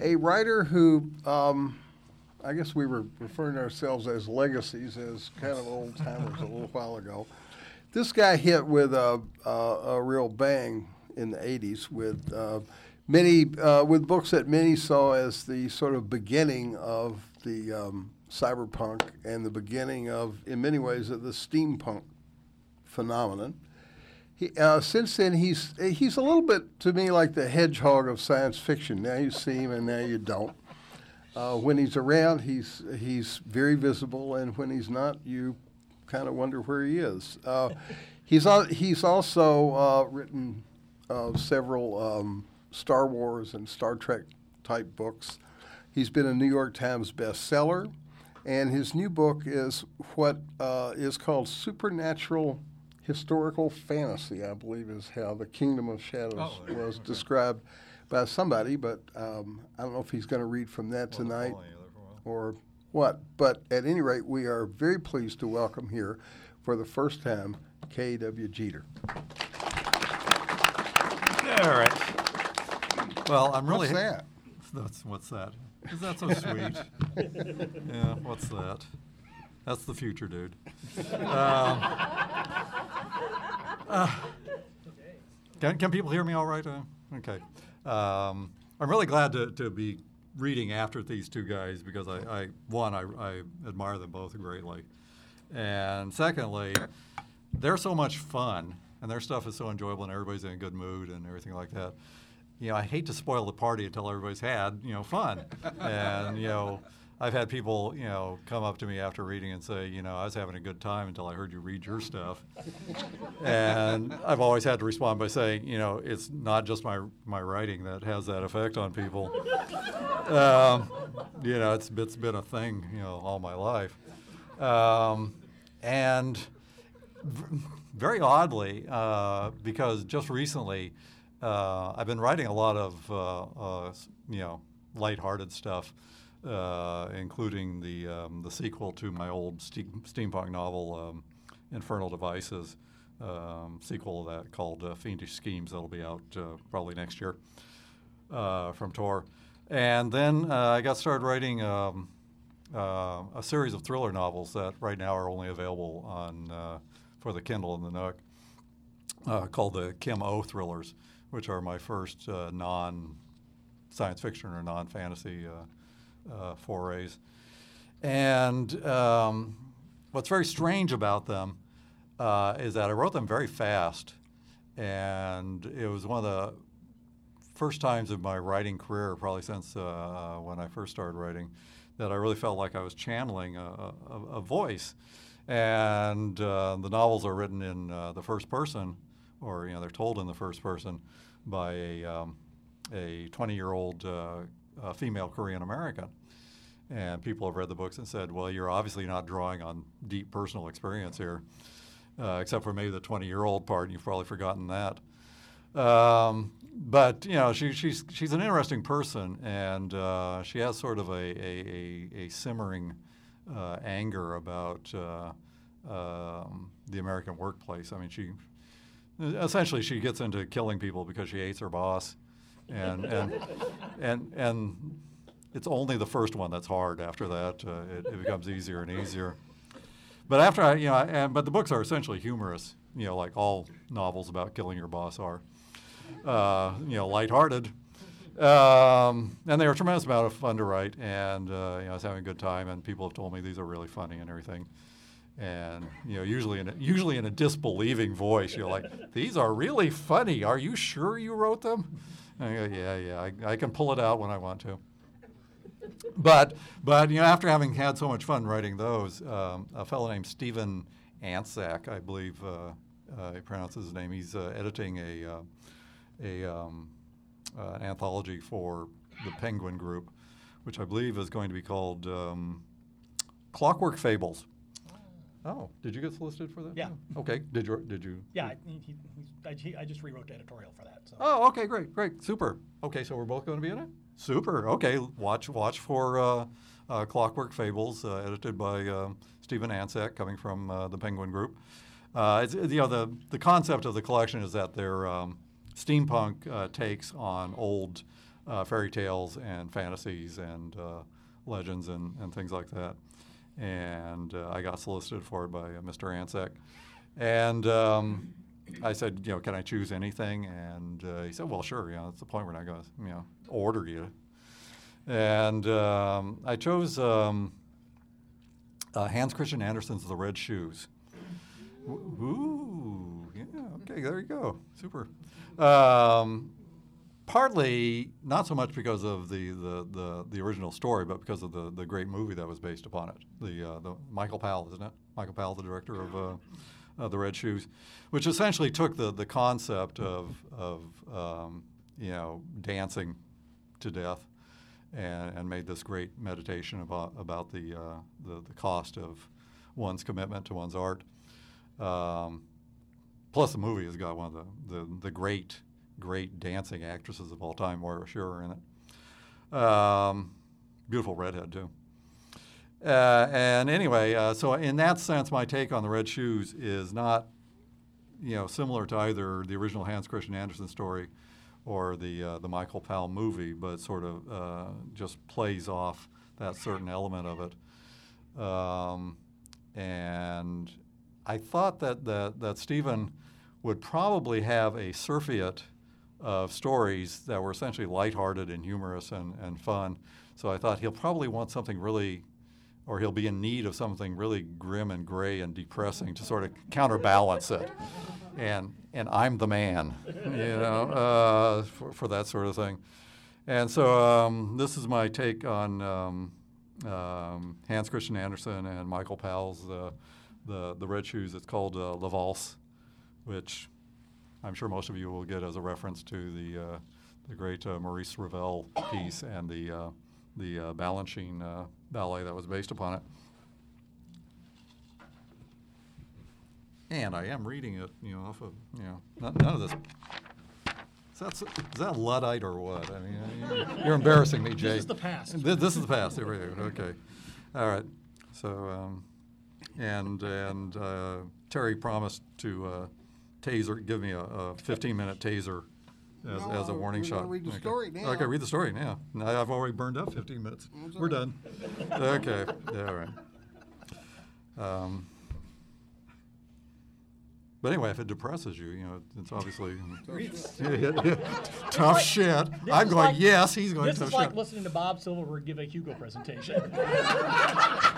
a writer who, um, I guess we were referring to ourselves as legacies, as kind of old timers a little while ago. This guy hit with a, a, a real bang in the 80s with uh, many uh, with books that many saw as the sort of beginning of the um, cyberpunk and the beginning of, in many ways, of the steampunk phenomenon. He, uh, since then, he's he's a little bit to me like the hedgehog of science fiction. Now you see him, and now you don't. Uh, when he's around, he's he's very visible, and when he's not, you kind of wonder where he is. Uh, he's he's also uh, written uh, several um, Star Wars and Star Trek type books. He's been a New York Times bestseller, and his new book is what uh, is called Supernatural historical fantasy, I believe, is how the Kingdom of Shadows Oh, was okay. described by somebody. But um, I don't know if he's going to read from that Wasn't tonight following you there for a while. or what. But at any rate, we are very pleased to welcome here for the first time K.W. Jeter. All right. Well, I'm really. What's that? That's what's that? Is that so sweet? yeah. What's that? That's the future, dude. Um, uh, can, can people hear me all right? Uh, okay. Um, I'm really glad to, to be reading after these two guys because I, I one, I, I admire them both greatly. And secondly, they're so much fun and their stuff is so enjoyable and everybody's in a good mood and everything like that. You know, I hate to spoil the party until everybody's had, you know, fun. and, you know, I've had people, you know, come up to me after reading and say, you know, I was having a good time until I heard you read your stuff. and I've always had to respond by saying, you know, it's not just my my writing that has that effect on people. um, you know, it's it's been a thing, you know, all my life. Um, and v- very oddly, uh, because just recently, uh, I've been writing a lot of, uh, uh, you know, lighthearted stuff, uh, including the um, the sequel to my old steam- steampunk novel, um, Infernal Devices, um, sequel of that called uh, Fiendish Schemes. That'll be out uh, probably next year uh, from Tor. And then uh, I got started writing um, uh, a series of thriller novels that right now are only available on for the Kindle and the Nook, called the Kim O thrillers, which are my first non science fiction or non fantasy forays. And um, what's very strange about them uh, is that I wrote them very fast, and it was one of the first times in my writing career, probably since uh, when I first started writing, that I really felt like I was channeling a, a, a voice. And uh, the novels are written in uh, the first person, or you know, they're told in the first person by a um, a 20-year-old uh, uh, female Korean American. And people have read the books and said, "Well, you're obviously not drawing on deep personal experience here, uh, except for maybe the 20-year-old part. And you've probably forgotten that." Um, but you know, she, she's she's an interesting person, and uh, she has sort of a a, a, a simmering uh, anger about uh, um, the American workplace. I mean, she essentially she gets into killing people because she hates her boss, and and and and it's only the first one that's hard. After that, uh, it, it becomes easier and easier. But after I, you know, and, but the books are essentially humorous, you know, like all novels about killing your boss are uh, you know, lighthearted. Um, and they are a tremendous amount of fun to write, and uh, you know, I was having a good time. And people have told me these are really funny and everything. And you know, usually in a, usually in a disbelieving voice, you're like, "These are really funny. Are you sure you wrote them?" I go, "Yeah, yeah. I, I can pull it out when I want to." But but you know, after having had so much fun writing those, um, a fellow named Stephen Antczak, I believe uh, uh, he pronounces his name. He's uh, editing a uh, a um, uh, an anthology for the Penguin Group, which I believe is going to be called um, Clockwork Fables. Oh, did you get solicited for that? Yeah. too? Okay. Did you? Did you? Yeah, he, he, I, he, I just rewrote the editorial for that. So. Oh, okay, great, great, super. Okay, so we're both going to be in it. Super. Okay, watch watch for uh, uh, Clockwork Fables, uh, edited by um Stephen Antczak, coming from uh, the Penguin Group. Uh, it's, you know, the the concept of the collection is that they're um, steampunk uh, takes on old uh, fairy tales and fantasies and uh, legends and, and things like that. And uh, I got solicited for it by uh, Mr. Antczak. And um, I said, you know, can I choose anything? And uh, he said, well, sure. You know, that's the point. We're not going to, you know, order you. And um, I chose um, uh, Hans Christian Andersen's The Red Shoes. Ooh, yeah, okay, there you go. Super. Um, partly, not so much because of the, the, the, the original story, but because of the, the great movie that was based upon it. The, uh, the Michael Powell, isn't it? Michael Powell, the director of uh, The Red Shoes, which essentially took the, the concept of, of um, you know, dancing to death and, and made this great meditation about, about the, uh, the, the cost of one's commitment to one's art. Um, plus, the movie has got one of the, the, the great, great dancing actresses of all time, Moira Shearer, in it. Um, beautiful redhead, too. Uh, and anyway, uh, so in that sense, my take on the Red Shoes is not, you know, similar to either the original Hans Christian Andersen story or the uh, the Michael Powell movie, but sort of uh, just plays off that certain element of it. Um, and I thought that, that, that Stephen would probably have a surfeit of stories that were essentially lighthearted and humorous and, and fun. So I thought he'll probably want something really, or he'll be in need of something really grim and gray and depressing to sort of counterbalance it. And, and I'm the man, you know, uh, for, for that sort of thing. And so um, this is my take on um, um, Hans Christian Andersen and Michael Powell's uh, the the Red Shoes. It's called uh, La Valse, which I'm sure most of you will get as a reference to the uh, the great uh, Maurice Ravel piece and the uh, the uh, Balanchine uh, ballet that was based upon it. And I am reading it, you know, off of you know none, none of this. Is that, is that Luddite or what? I mean, you're, you're embarrassing me, Jay. This is the past. This, this is the past. There we go. Okay. All right. So, um, and and uh, Terry promised to uh, taser, give me a, a 15-minute taser as, No, as a warning we're gonna shot. read the Okay. story now. Okay, read the story now. Now I've already burned up 15 minutes. We're done. okay. All right. Um, but anyway, if it depresses you, you know, it's obviously Yeah, yeah, yeah. tough shit. This I'm is going, like- yes, he's going This tough is like shit. listening to Bob Silver give a Hugo presentation.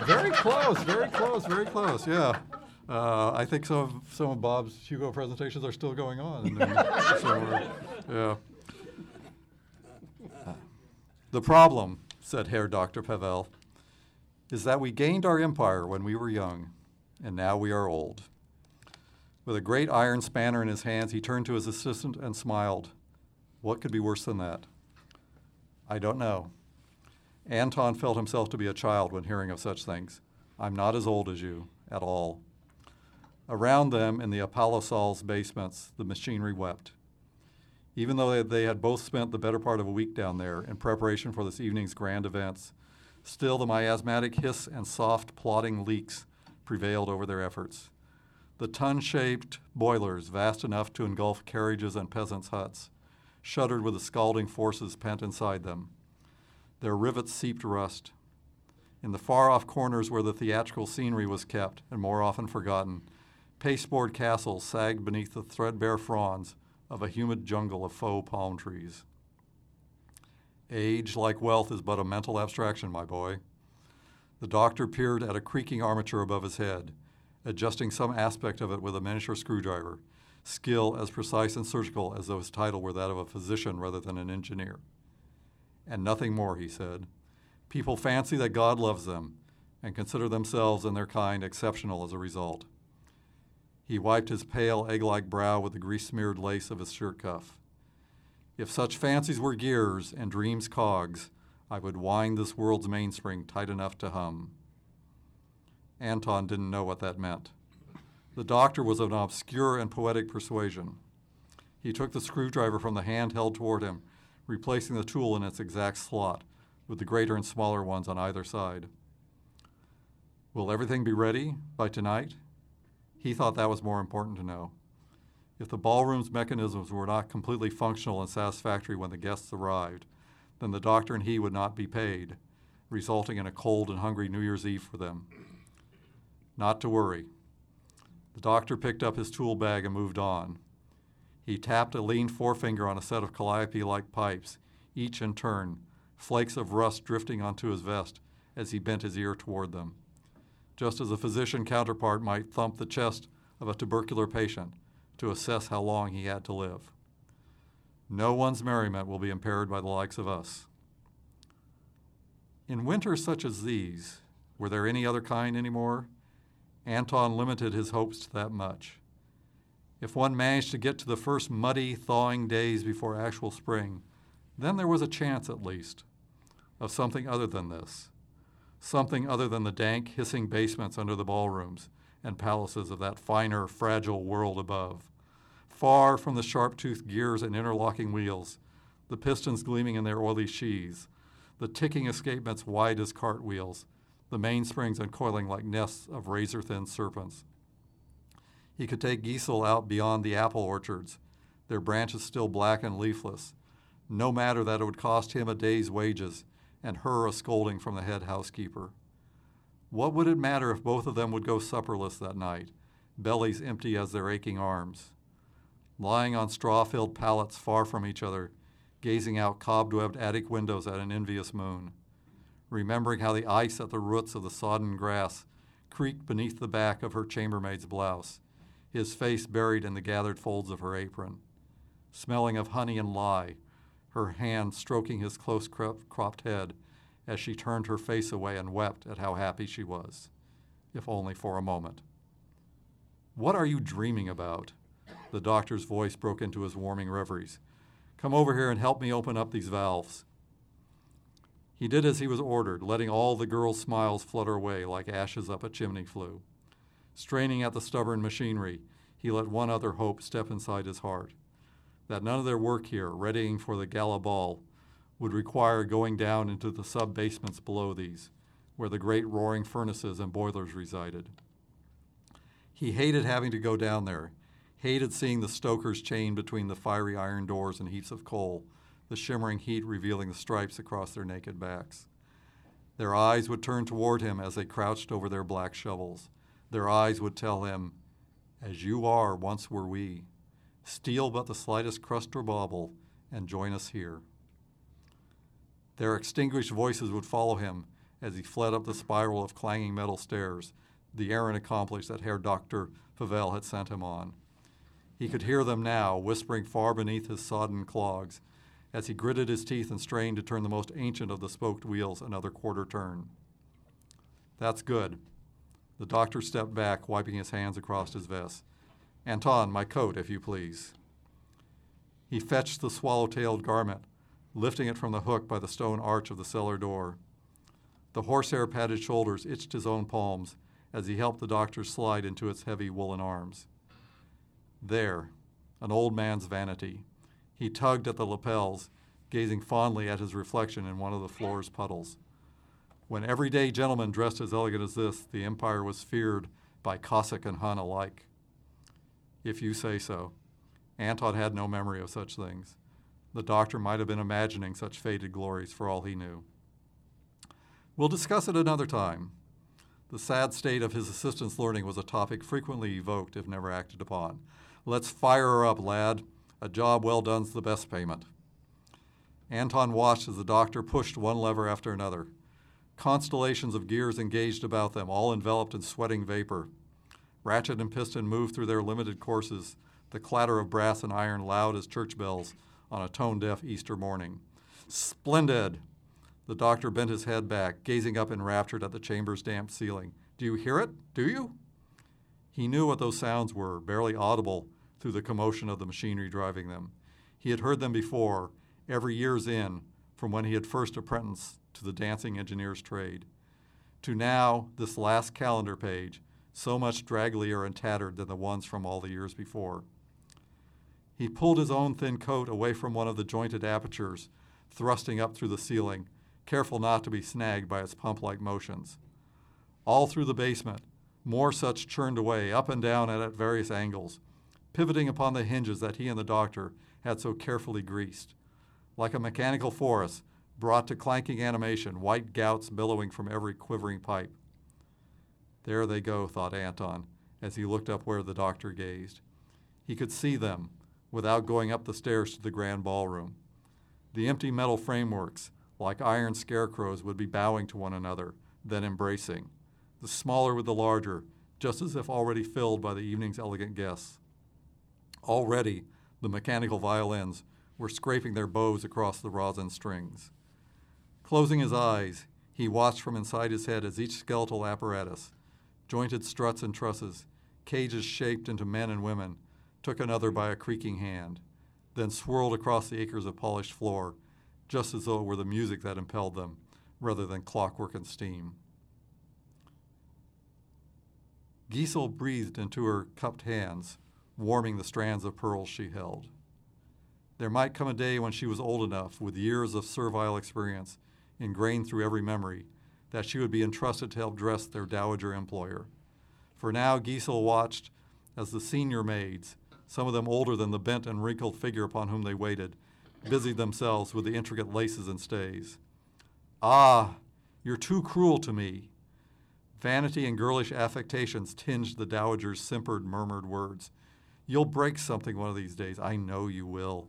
Very close, very close, very close. Yeah, uh, I think some of some of Bob's Hugo presentations are still going on. So, yeah. The problem, said Herr Dr. Pavel, is that we gained our empire when we were young, and now we are old. With a great iron spanner in his hands, he turned to his assistant and smiled. What could be worse than that? I don't know. Anton felt himself to be a child when hearing of such things. I'm not as old as you, at all. Around them, in the Apollo Saal's basements, the machinery wept. Even though they- had both spent the better part of a week down there in preparation for this evening's grand events, still the miasmatic hiss and soft, plodding leaks prevailed over their efforts. The ton shaped boilers, vast enough to engulf carriages and peasants' huts, shuddered with the scalding forces pent inside them. Their rivets seeped rust. In the far off corners where the theatrical scenery was kept, and more often forgotten, pasteboard castles sagged beneath the threadbare fronds of a humid jungle of faux palm trees. Age, like wealth, is but a mental abstraction, my boy. The doctor peered at a creaking armature above his head, adjusting some aspect of it with a miniature screwdriver, skill as precise and surgical as though his title were that of a physician rather than an engineer. And nothing more, he said. People fancy that God loves them and consider themselves and their kind exceptional as a result. He wiped his pale, egg like brow with the grease smeared lace of his shirt cuff. If such fancies were gears and dreams cogs, I would wind this world's mainspring tight enough to hum. Anton didn't know what that meant. The doctor was of an obscure and poetic persuasion. He took the screwdriver from the hand held toward him, replacing the tool in its exact slot, with the greater and smaller ones on either side. Will everything be ready by tonight? He thought that was more important to know. If the ballroom's mechanisms were not completely functional and satisfactory when the guests arrived, then the doctor and he would not be paid, resulting in a cold and hungry New Year's Eve for them. Not to worry. The doctor picked up his tool bag and moved on. He tapped a lean forefinger on a set of calliope like pipes, each in turn, flakes of rust drifting onto his vest as he bent his ear toward them. Just as a physician counterpart might thump the chest of a tubercular patient to assess how long he had to live. No one's merriment will be impaired by the likes of us. In winters such as these, were there any other kind anymore? Anton limited his hopes to that much. If one managed to get to the first muddy, thawing days before actual spring, then there was a chance, at least, of something other than this. Something other than the dank, hissing basements under the ballrooms and palaces of that finer, fragile world above. Far from the sharp toothed gears and interlocking wheels, the pistons gleaming in their oily sheaths, the ticking escapements wide as cartwheels, the mainsprings uncoiling like nests of razor thin serpents. He could take Giesel out beyond the apple orchards, their branches still black and leafless, no matter that it would cost him a day's wages and her a scolding from the head housekeeper. What would it matter if both of them would go supperless that night, bellies empty as their aching arms? Lying on straw filled pallets far from each other, gazing out cobwebbed attic windows at an envious moon, remembering how the ice at the roots of the sodden grass creaked beneath the back of her chambermaid's blouse, his face buried in the gathered folds of her apron, smelling of honey and lye, her hand stroking his close cropped head as she turned her face away and wept at how happy she was, if only for a moment. What are you dreaming about? The doctor's voice broke into his warming reveries. Come over here and help me open up these valves. He did as he was ordered, letting all the girl's smiles flutter away like ashes up a chimney flue. Straining at the stubborn machinery, he let one other hope step inside his heart that none of their work here, readying for the gala ball, would require going down into the sub basements below these, where the great roaring furnaces and boilers resided. He hated having to go down there, hated seeing the stokers chained between the fiery iron doors and heaps of coal, the shimmering heat revealing the stripes across their naked backs. Their eyes would turn toward him as they crouched over their black shovels. Their eyes would tell him, As you are, once were we. Steal but the slightest crust or bauble, and join us here. Their extinguished voices would follow him as he fled up the spiral of clanging metal stairs, the errand accomplished that Herr Dr. Pavel had sent him on. He could hear them now, whispering far beneath his sodden clogs, as he gritted his teeth and strained to turn the most ancient of the spoked wheels another quarter turn. That's good. The doctor stepped back, wiping his hands across his vest. Anton, my coat, if you please. He fetched the swallow tailed garment, lifting it from the hook by the stone arch of the cellar door. The horsehair padded shoulders itched his own palms as he helped the doctor slide into its heavy woolen arms. There, an old man's vanity. He tugged at the lapels, gazing fondly at his reflection in one of the floor's puddles. When everyday gentlemen dressed as elegant as this, the empire was feared by Cossack and Hun alike. If you say so. Anton had no memory of such things. The doctor might have been imagining such faded glories for all he knew. We'll discuss it another time. The sad state of his assistant's learning was a topic frequently evoked if never acted upon. Let's fire her up, lad. A job well done's the best payment. Anton watched as the doctor pushed one lever after another. Constellations of gears engaged about them, all enveloped in sweating vapor. Ratchet and piston moved through their limited courses, the clatter of brass and iron loud as church bells on a tone deaf Easter morning. Splendid! The doctor bent his head back, gazing up enraptured at the chamber's damp ceiling. Do you hear it? Do you? He knew what those sounds were, barely audible through the commotion of the machinery driving them. He had heard them before, every year's in, from when he had first apprenticed to the dancing engineer's trade, to now, this last calendar page, so much dragglier and tattered than the ones from all the years before. He pulled his own thin coat away from one of the jointed apertures, thrusting up through the ceiling, careful not to be snagged by its pump like motions. All through the basement, more such churned away, up and down and at various angles, pivoting upon the hinges that he and the doctor had so carefully greased. Like a mechanical forest, brought to clanking animation, white gouts billowing from every quivering pipe. There they go, thought Anton, as he looked up where the doctor gazed. He could see them without going up the stairs to the grand ballroom. The empty metal frameworks, like iron scarecrows, would be bowing to one another, then embracing, the smaller with the larger, just as if already filled by the evening's elegant guests. Already, the mechanical violins were scraping their bows across the rosin strings. Closing his eyes, he watched from inside his head as each skeletal apparatus, jointed struts and trusses, cages shaped into men and women, took another by a creaking hand, then swirled across the acres of polished floor, just as though it were the music that impelled them, rather than clockwork and steam. Giesel breathed into her cupped hands, warming the strands of pearls she held. There might come a day when she was old enough, with years of servile experience ingrained through every memory, that she would be entrusted to help dress their dowager employer. For now, Giesel watched as the senior maids, some of them older than the bent and wrinkled figure upon whom they waited, busied themselves with the intricate laces and stays. Ah, you're too cruel to me. Vanity and girlish affectations tinged the dowager's simpered, murmured words. You'll break something one of these days. I know you will.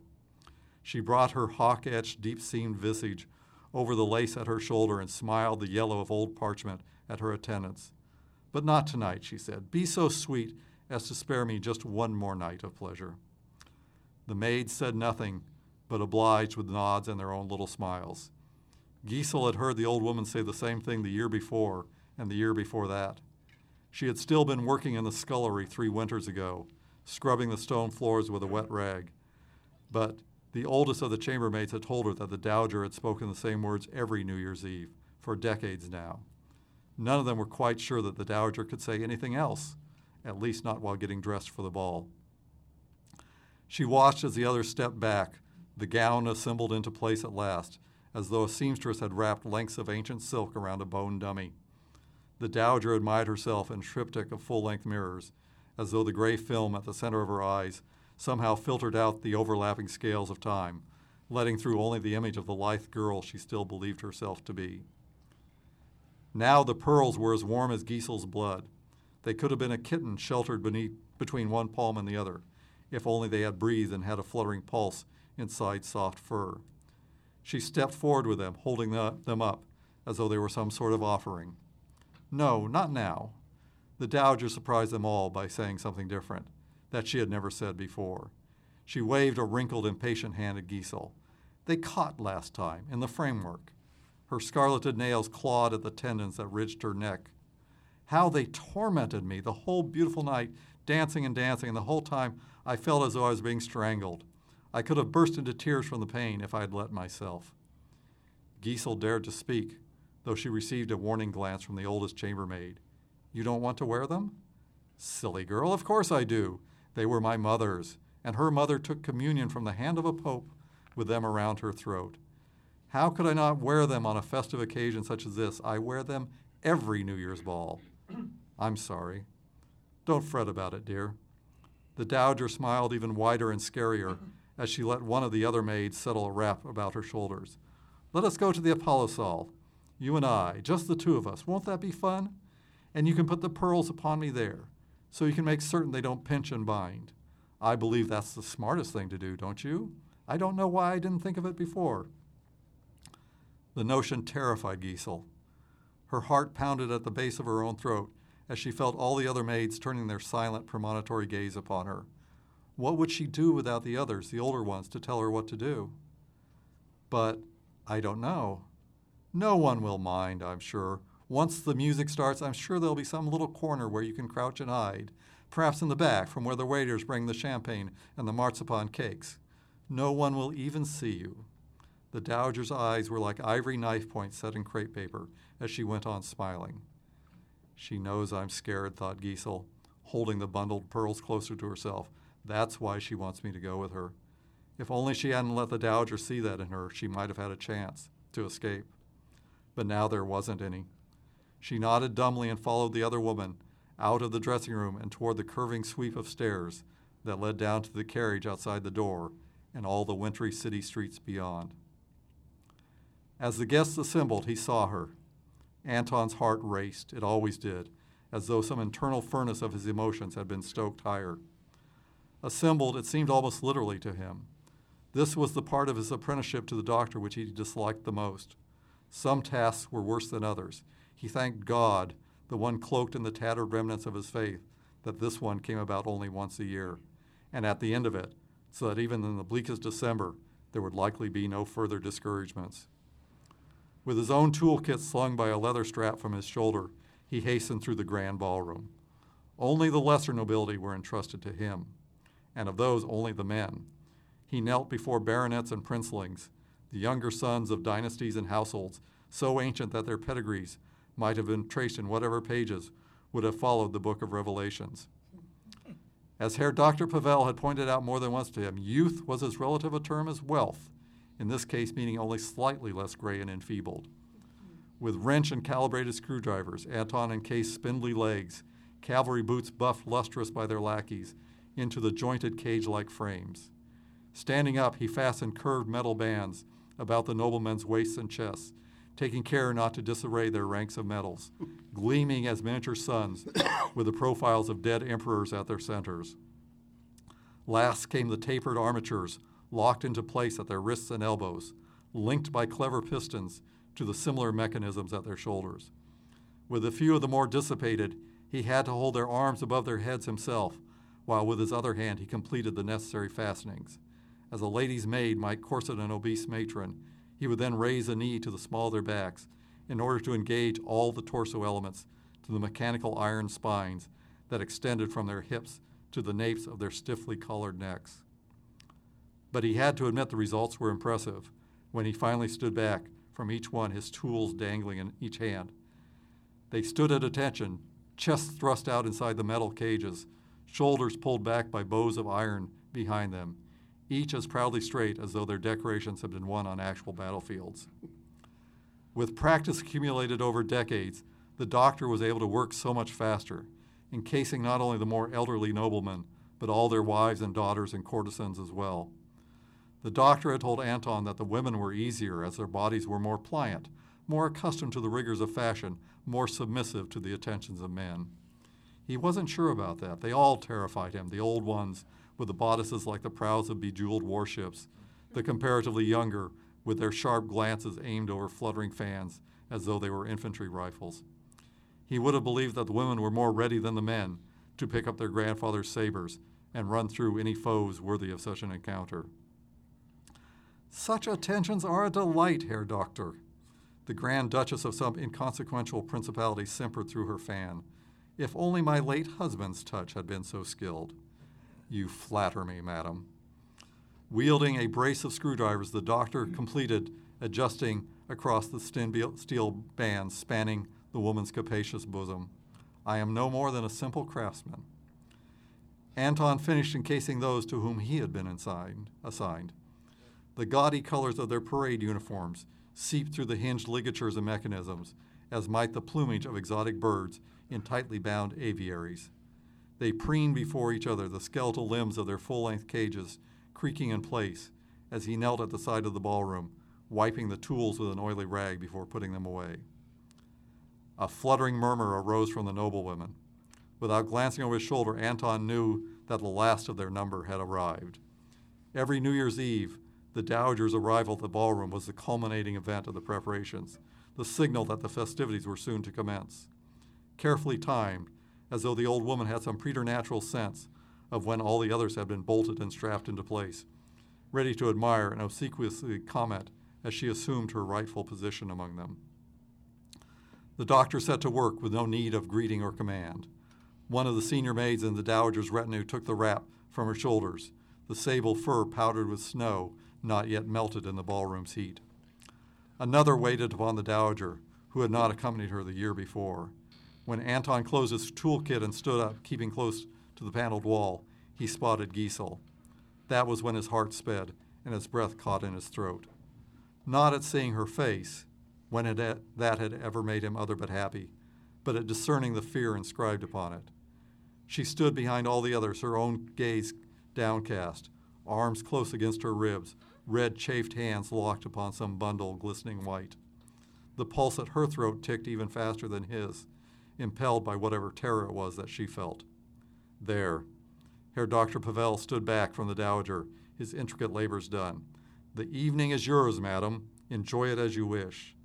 She brought her hawk etched, deep seamed visage over the lace at her shoulder and smiled the yellow of old parchment at her attendants. But not tonight, she said. Be so sweet as to spare me just one more night of pleasure. The maids said nothing, but obliged with nods and their own little smiles. Giesel had heard the old woman say the same thing the year before and the year before that. She had still been working in the scullery three winters ago, scrubbing the stone floors with a wet rag. But the oldest of the chambermaids had told her that the dowager had spoken the same words every New Year's Eve for decades now. None of them were quite sure that the dowager could say anything else, at least not while getting dressed for the ball. She watched as the others stepped back, the gown assembled into place at last, as though a seamstress had wrapped lengths of ancient silk around a bone dummy. The dowager admired herself in triptych of full length mirrors, as though the gray film at the center of her eyes somehow filtered out the overlapping scales of time, letting through only the image of the lithe girl she still believed herself to be. Now the pearls were as warm as Giesel's blood. They could have been a kitten sheltered beneath, between one palm and the other, if only they had breathed and had a fluttering pulse inside soft fur. She stepped forward with them, holding them up as though they were some sort of offering. No, not now. The Dowager surprised them all by saying something different that she had never said before. She waved a wrinkled, impatient hand at Giesel. They caught last time, in the framework. Her scarleted nails clawed at the tendons that ridged her neck. How they tormented me the whole beautiful night, dancing and dancing, and the whole time I felt as though I was being strangled. I could have burst into tears from the pain if I had let myself. Giesel dared to speak, though she received a warning glance from the oldest chambermaid. You don't want to wear them? Silly girl, of course I do. They were my mother's, and her mother took communion from the hand of a pope with them around her throat. How could I not wear them on a festive occasion such as this? I wear them every New Year's ball. I'm sorry. Don't fret about it, dear. The dowager smiled even wider and scarier as she let one of the other maids settle a wrap about her shoulders. Let us go to the Apollo Saal. You and I, just the two of us. Won't that be fun? And you can put the pearls upon me there so you can make certain they don't pinch and bind. I believe that's the smartest thing to do, don't you? I don't know why I didn't think of it before. The notion terrified Giesel. Her heart pounded at the base of her own throat as she felt all the other maids turning their silent, premonitory gaze upon her. What would she do without the others, the older ones, to tell her what to do? But I don't know. No one will mind, I'm sure, once the music starts, I'm sure there'll be some little corner where you can crouch and hide, perhaps in the back from where the waiters bring the champagne and the marzipan cakes. No one will even see you. The dowager's eyes were like ivory knife points set in crepe paper as she went on smiling. She knows I'm scared, thought Giesel, holding the bundled pearls closer to herself. That's why she wants me to go with her. If only she hadn't let the dowager see that in her, she might have had a chance to escape. But now there wasn't any. She nodded dumbly and followed the other woman out of the dressing room and toward the curving sweep of stairs that led down to the carriage outside the door and all the wintry city streets beyond. As the guests assembled, he saw her. Anton's heart raced, it always did, as though some internal furnace of his emotions had been stoked higher. Assembled, it seemed almost literally to him. This was the part of his apprenticeship to the doctor which he disliked the most. Some tasks were worse than others. He thanked God, the one cloaked in the tattered remnants of his faith, that this one came about only once a year, and at the end of it, so that even in the bleakest December, there would likely be no further discouragements. With his own toolkit slung by a leather strap from his shoulder, he hastened through the grand ballroom. Only the lesser nobility were entrusted to him, and of those only the men. He knelt before baronets and princelings, the younger sons of dynasties and households so ancient that their pedigrees might have been traced in whatever pages would have followed the book of Revelations. As Herr Dr. Pavel had pointed out more than once to him, youth was as relative a term as wealth, in this case meaning only slightly less gray and enfeebled. With wrench and calibrated screwdrivers, Anton encased spindly legs, cavalry boots buffed lustrous by their lackeys, into the jointed cage like frames. Standing up, he fastened curved metal bands about the nobleman's waists and chests, taking care not to disarray their ranks of medals, gleaming as miniature suns with the profiles of dead emperors at their centers. Last came the tapered armatures, locked into place at their wrists and elbows, linked by clever pistons to the similar mechanisms at their shoulders. With a few of the more dissipated, he had to hold their arms above their heads himself, while with his other hand he completed the necessary fastenings. As a lady's maid might corset an obese matron, he would then raise a knee to the small of their backs in order to engage all the torso elements to the mechanical iron spines that extended from their hips to the napes of their stiffly collared necks. But he had to admit the results were impressive when he finally stood back from each one, his tools dangling in each hand. They stood at attention, chests thrust out inside the metal cages, shoulders pulled back by bows of iron behind them, each as proudly straight as though their decorations had been won on actual battlefields. With practice accumulated over decades, the doctor was able to work so much faster, encasing not only the more elderly noblemen, but all their wives and daughters and courtesans as well. The doctor had told Anton that the women were easier as their bodies were more pliant, more accustomed to the rigors of fashion, more submissive to the attentions of men. He wasn't sure about that. They all terrified him, the old ones with the bodices like the prows of bejeweled warships, the comparatively younger with their sharp glances aimed over fluttering fans as though they were infantry rifles. He would have believed that the women were more ready than the men to pick up their grandfather's sabers and run through any foes worthy of such an encounter. Such attentions are a delight, Herr Doctor. The Grand Duchess of some inconsequential principality simpered through her fan. If only my late husband's touch had been so skilled. You flatter me, madam. Wielding a brace of screwdrivers, the doctor completed adjusting across the steel bands spanning the woman's capacious bosom. I am no more than a simple craftsman. Anton finished encasing those to whom he had been assigned. assigned. The gaudy colors of their parade uniforms seeped through the hinged ligatures and mechanisms, as might the plumage of exotic birds in tightly bound aviaries. They preened before each other, the skeletal limbs of their full length cages creaking in place as he knelt at the side of the ballroom, wiping the tools with an oily rag before putting them away. A fluttering murmur arose from the noblewomen. Without glancing over his shoulder, Anton knew that the last of their number had arrived. Every New Year's Eve, the Dowager's arrival at the ballroom was the culminating event of the preparations, the signal that the festivities were soon to commence. Carefully timed, as though the old woman had some preternatural sense of when all the others had been bolted and strapped into place, ready to admire and obsequiously comment as she assumed her rightful position among them. The doctor set to work with no need of greeting or command. One of the senior maids in the dowager's retinue took the wrap from her shoulders, the sable fur powdered with snow not yet melted in the ballroom's heat. Another waited upon the dowager, who had not accompanied her the year before. When Anton closed his toolkit and stood up, keeping close to the paneled wall, he spotted Giesel. That was when his heart sped and his breath caught in his throat. Not at seeing her face, when had that had ever made him other but happy, but at discerning the fear inscribed upon it. She stood behind all the others, her own gaze downcast, arms close against her ribs, red chafed hands locked upon some bundle glistening white. The pulse at her throat ticked even faster than his, impelled by whatever terror it was that she felt. There. Herr Dr. Pavel stood back from the dowager, his intricate labors done. The evening is yours, madam. Enjoy it as you wish.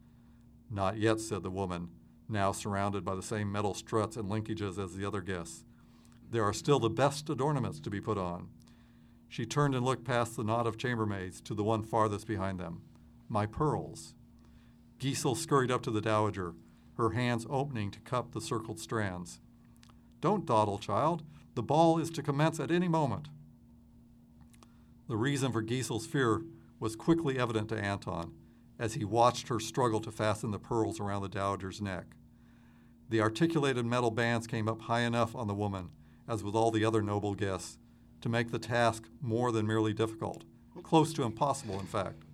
Not yet, said the woman, now surrounded by the same metal struts and linkages as the other guests. There are still the best adornments to be put on. She turned and looked past the knot of chambermaids to the one farthest behind them. My pearls. Giesel scurried up to the dowager, her hands opening to cup the circled strands. Don't dawdle, child. The ball is to commence at any moment. The reason for Giesel's fear was quickly evident to Anton as he watched her struggle to fasten the pearls around the dowager's neck. The articulated metal bands came up high enough on the woman, as with all the other noble guests, to make the task more than merely difficult, close to impossible, in fact.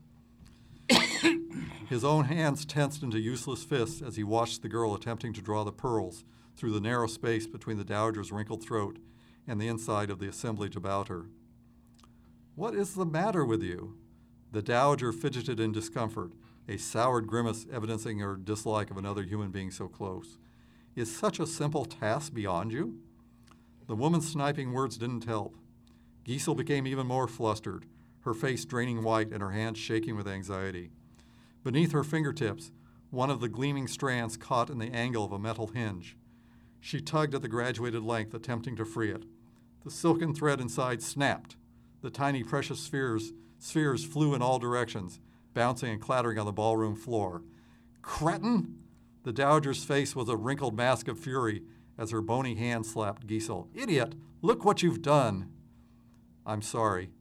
His own hands tensed into useless fists as he watched the girl attempting to draw the pearls through the narrow space between the dowager's wrinkled throat and the inside of the assemblage about her. What is the matter with you? The dowager fidgeted in discomfort, a soured grimace evidencing her dislike of another human being so close. Is such a simple task beyond you? The woman's sniping words didn't help. Giesel became even more flustered, her face draining white and her hands shaking with anxiety. Beneath her fingertips, one of the gleaming strands caught in the angle of a metal hinge. She tugged at the graduated length, attempting to free it. The silken thread inside snapped. The tiny precious spheres, spheres flew in all directions, bouncing and clattering on the ballroom floor. Cretin! The dowager's face was a wrinkled mask of fury as her bony hand slapped Giesel. Idiot! Look what you've done! I'm sorry.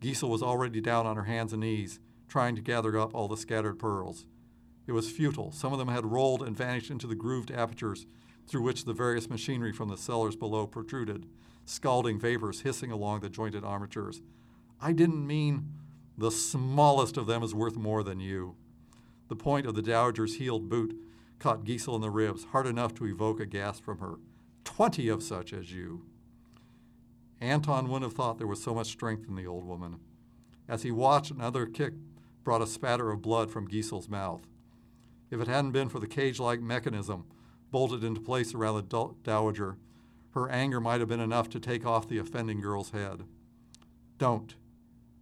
Giesel was already down on her hands and knees, trying to gather up all the scattered pearls. It was futile. Some of them had rolled and vanished into the grooved apertures through which the various machinery from the cellars below protruded, scalding vapors hissing along the jointed armatures. I didn't mean the smallest of them is worth more than you. The point of the dowager's heeled boot caught Giesel in the ribs, hard enough to evoke a gasp from her. Twenty of such as you. Anton wouldn't have thought there was so much strength in the old woman. As he watched, another kick brought a spatter of blood from Giesel's mouth. If it hadn't been for the cage like mechanism bolted into place around the dowager, her anger might have been enough to take off the offending girl's head. Don't.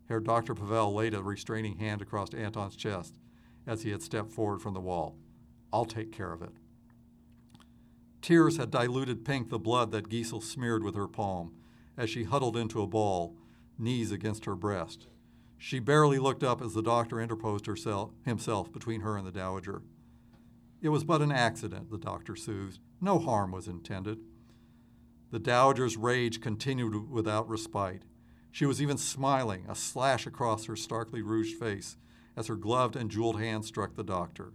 Herr Dr. Pavel laid a restraining hand across Anton's chest as he had stepped forward from the wall. I'll take care of it. Tears had diluted pink the blood that Giesel smeared with her palm as she huddled into a ball, knees against her breast. She barely looked up as the doctor interposed herself, himself between her and the dowager. It was but an accident, the doctor soothed. No harm was intended. The dowager's rage continued without respite. She was even smiling, a slash across her starkly rouged face, as her gloved and jeweled hand struck the doctor.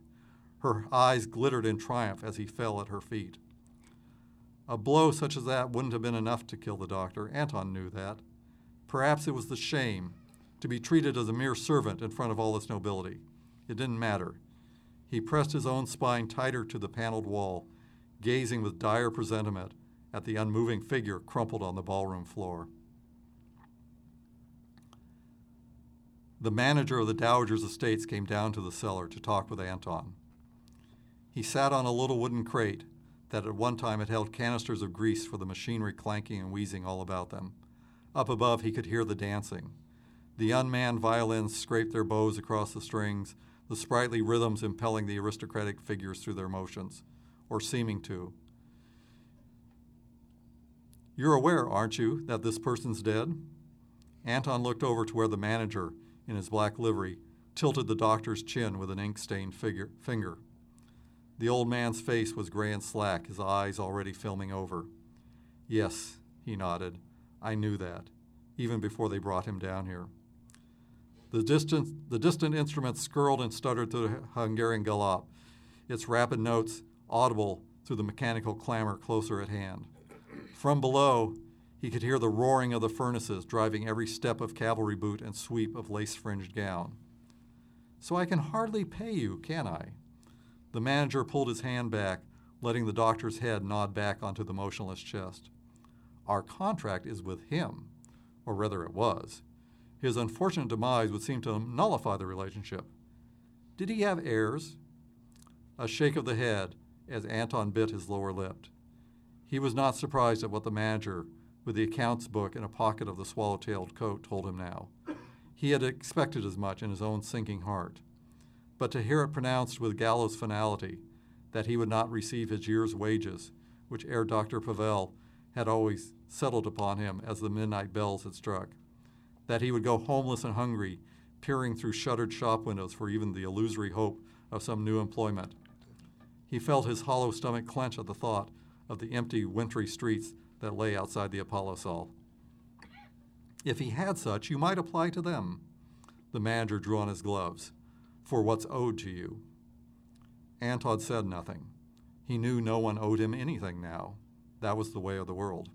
Her eyes glittered in triumph as he fell at her feet. A blow such as that wouldn't have been enough to kill the doctor. Anton knew that. Perhaps it was the shame, to be treated as a mere servant in front of all this nobility. It didn't matter. He pressed his own spine tighter to the paneled wall, gazing with dire presentiment at the unmoving figure crumpled on the ballroom floor. The manager of the Dowager's estates came down to the cellar to talk with Anton. He sat on a little wooden crate that at one time had held canisters of grease for the machinery clanking and wheezing all about them. Up above, he could hear the dancing. The unmanned violins scraped their bows across the strings, the sprightly rhythms impelling the aristocratic figures through their motions, or seeming to. You're aware, aren't you, that this person's dead? Anton looked over to where the manager, in his black livery, tilted the doctor's chin with an ink stained finger. The old man's face was gray and slack, his eyes already filming over. Yes, he nodded. I knew that, even before they brought him down here. The distant, the distant instrument skirled and stuttered through the Hungarian galop, its rapid notes audible through the mechanical clamor closer at hand. From below, he could hear the roaring of the furnaces driving every step of cavalry boot and sweep of lace fringed gown. So I can hardly pay you, can I? The manager pulled his hand back, letting the doctor's head nod back onto the motionless chest. Our contract is with him, or rather it was. His unfortunate demise would seem to nullify the relationship. Did he have heirs? A shake of the head as Anton bit his lower lip. He was not surprised at what the manager, with the accounts book in a pocket of the swallow tailed coat, told him now. He had expected as much in his own sinking heart. But to hear it pronounced with gallows finality that he would not receive his year's wages, which ere Dr. Pavel had always settled upon him as the midnight bells had struck, that he would go homeless and hungry, peering through shuttered shop windows for even the illusory hope of some new employment. He felt his hollow stomach clench at the thought of the empty, wintry streets that lay outside the Apollo Saal. If he had such, you might apply to them. The manager drew on his gloves. For what's owed to you. Anton said nothing. He knew no one owed him anything now. That was the way of the world.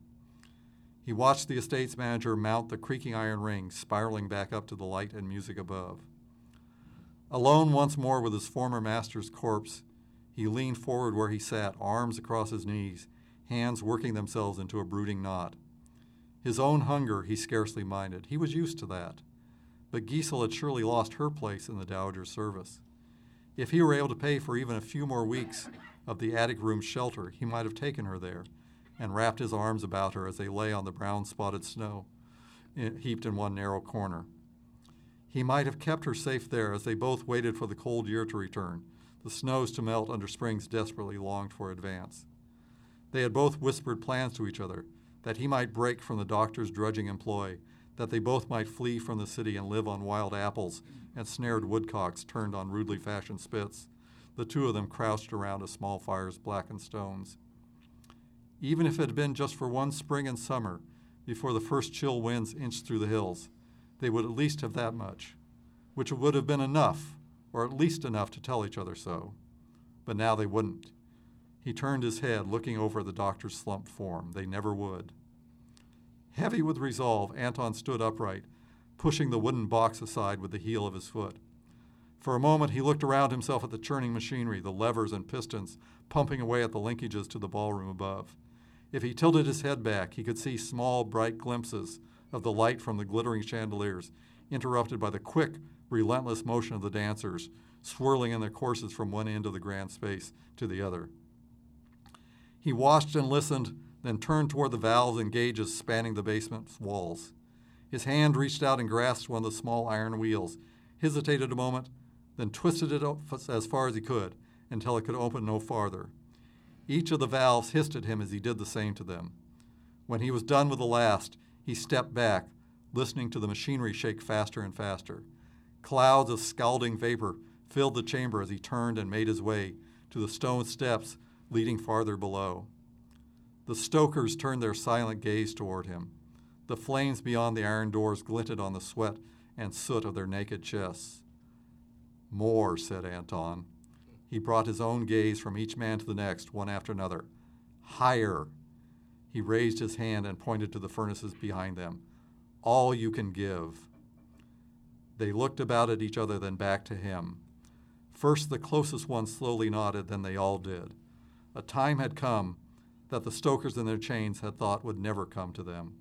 He watched the estate's manager mount the creaking iron ring, spiraling back up to the light and music above. Alone once more with his former master's corpse, he leaned forward where he sat, arms across his knees, hands working themselves into a brooding knot. His own hunger he scarcely minded. He was used to that. But Giselle had surely lost her place in the Dowager's service. If he were able to pay for even a few more weeks of the attic room's shelter, he might have taken her there and wrapped his arms about her as they lay on the brown spotted snow heaped in one narrow corner. He might have kept her safe there as they both waited for the cold year to return, the snows to melt under springs desperately longed for advance. They had both whispered plans to each other that he might break from the doctor's drudging employ, that they both might flee from the city and live on wild apples and snared woodcocks turned on rudely fashioned spits, the two of them crouched around a small fire's blackened stones. Even if it had been just for one spring and summer, before the first chill winds inched through the hills, they would at least have that much, which would have been enough, or at least enough to tell each other so. But now they wouldn't. He turned his head, looking over the doctor's slumped form. They never would. Heavy with resolve, Anton stood upright, pushing the wooden box aside with the heel of his foot. For a moment, he looked around himself at the churning machinery, the levers and pistons pumping away at the linkages to the ballroom above. If he tilted his head back, he could see small, bright glimpses of the light from the glittering chandeliers, interrupted by the quick, relentless motion of the dancers, swirling in their courses from one end of the grand space to the other. He watched and listened then turned toward the valves and gauges spanning the basement's walls. His hand reached out and grasped one of the small iron wheels, hesitated a moment, then twisted it as far as he could until it could open no farther. Each of the valves hissed at him as he did the same to them. When he was done with the last, he stepped back, listening to the machinery shake faster and faster. Clouds of scalding vapor filled the chamber as he turned and made his way to the stone steps leading farther below. The stokers turned their silent gaze toward him. The flames beyond the iron doors glinted on the sweat and soot of their naked chests. More, said Anton. He brought his own gaze from each man to the next, one after another. Higher. He raised his hand and pointed to the furnaces behind them. All you can give. They looked about at each other, then back to him. First, the closest one slowly nodded, then they all did. A time had come that the stokers in their chains had thought would never come to them.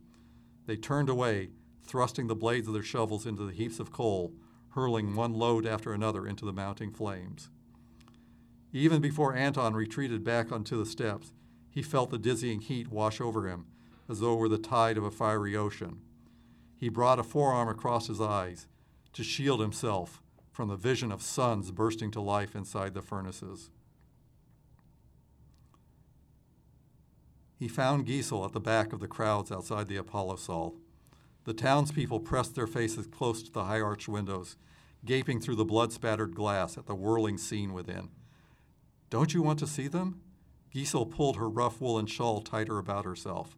They turned away, thrusting the blades of their shovels into the heaps of coal, hurling one load after another into the mounting flames. Even before Anton retreated back onto the steps, he felt the dizzying heat wash over him as though it were the tide of a fiery ocean. He brought a forearm across his eyes to shield himself from the vision of suns bursting to life inside the furnaces. he found Giselle at the back of the crowds outside the Apollo Saal. The townspeople pressed their faces close to the high arched windows, gaping through the blood spattered glass at the whirling scene within. Don't you want to see them? Giselle pulled her rough woolen shawl tighter about herself.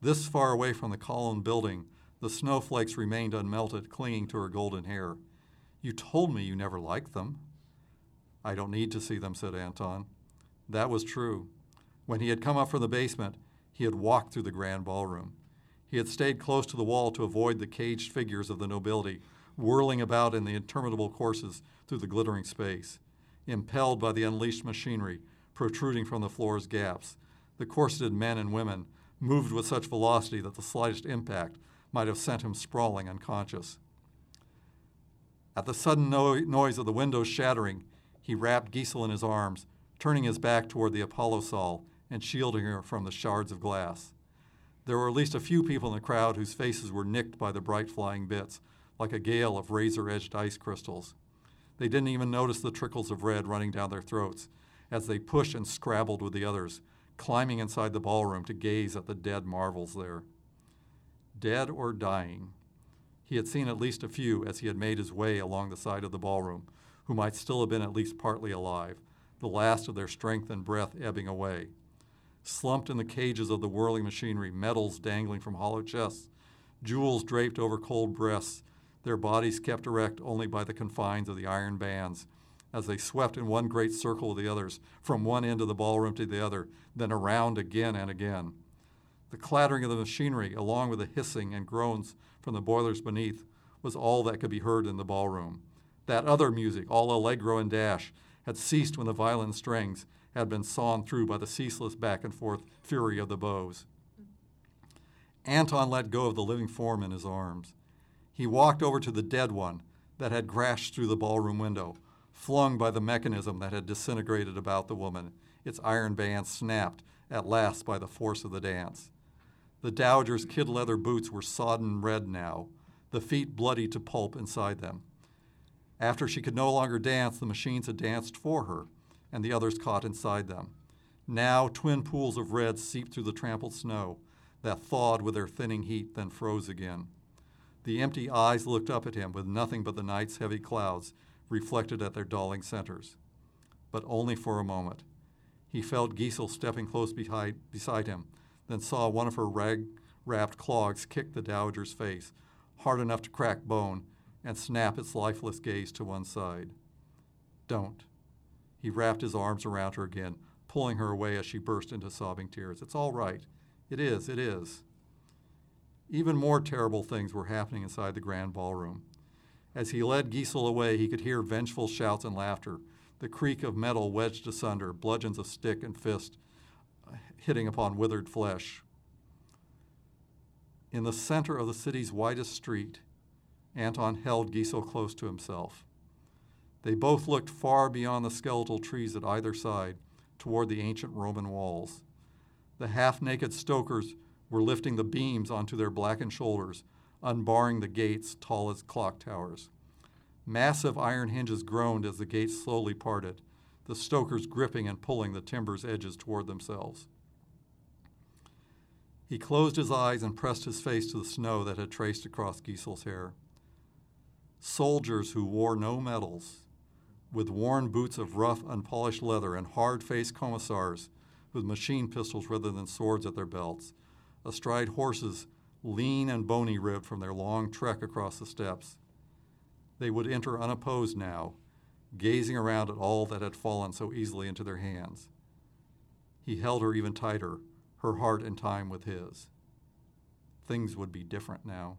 This far away from the column building, the snowflakes remained unmelted, clinging to her golden hair. You told me you never liked them. I don't need to see them, said Anton. That was true. When he had come up from the basement, he had walked through the grand ballroom. He had stayed close to the wall to avoid the caged figures of the nobility, whirling about in the interminable courses through the glittering space. Impelled by the unleashed machinery protruding from the floor's gaps, the corseted men and women moved with such velocity that the slightest impact might have sent him sprawling unconscious. At the sudden no- noise of the windows shattering, he wrapped Giselle in his arms, turning his back toward the Apollo Saal and shielding her from the shards of glass. There were at least a few people in the crowd whose faces were nicked by the bright flying bits, like a gale of razor edged ice crystals. They didn't even notice the trickles of red running down their throats as they pushed and scrabbled with the others, climbing inside the ballroom to gaze at the dead marvels there. Dead or dying. He had seen at least a few as he had made his way along the side of the ballroom, who might still have been at least partly alive, the last of their strength and breath ebbing away. Slumped in the cages of the whirling machinery, medals dangling from hollow chests, jewels draped over cold breasts, their bodies kept erect only by the confines of the iron bands, as they swept in one great circle with the others, from one end of the ballroom to the other, then around again and again. The clattering of the machinery, along with the hissing and groans from the boilers beneath, was all that could be heard in the ballroom. That other music, all allegro and dash, had ceased when the violin strings had been sawn through by the ceaseless back and forth fury of the bows. Anton let go of the living form in his arms. He walked over to the dead one that had crashed through the ballroom window, flung by the mechanism that had disintegrated about the woman, its iron bands snapped at last by the force of the dance. The dowager's kid leather boots were sodden red now, the feet bloody to pulp inside them. After she could no longer dance, the machines had danced for her, and the others caught inside them. Now, twin pools of red seeped through the trampled snow that thawed with their thinning heat, then froze again. The empty eyes looked up at him with nothing but the night's heavy clouds reflected at their dulling centers. But only for a moment. He felt Giselle stepping close behind, beside him, then saw one of her rag wrapped clogs kick the dowager's face, hard enough to crack bone, and snap its lifeless gaze to one side. Don't. He wrapped his arms around her again, pulling her away as she burst into sobbing tears. It's all right. It is, it is. Even more terrible things were happening inside the grand ballroom. As he led Giselle away, he could hear vengeful shouts and laughter, the creak of metal wedged asunder, bludgeons of stick and fist hitting upon withered flesh. In the center of the city's widest street, Anton held Giselle close to himself. They both looked far beyond the skeletal trees at either side toward the ancient Roman walls. The half naked stokers were lifting the beams onto their blackened shoulders, unbarring the gates tall as clock towers. Massive iron hinges groaned as the gates slowly parted, the stokers gripping and pulling the timber's edges toward themselves. He closed his eyes and pressed his face to the snow that had traced across Giselle's hair. Soldiers who wore no medals, with worn boots of rough, unpolished leather, and hard faced commissars with machine pistols rather than swords at their belts, astride horses lean and bony ribbed from their long trek across the steppes. They would enter unopposed now, gazing around at all that had fallen so easily into their hands. He held her even tighter, her heart in time with his. Things would be different now.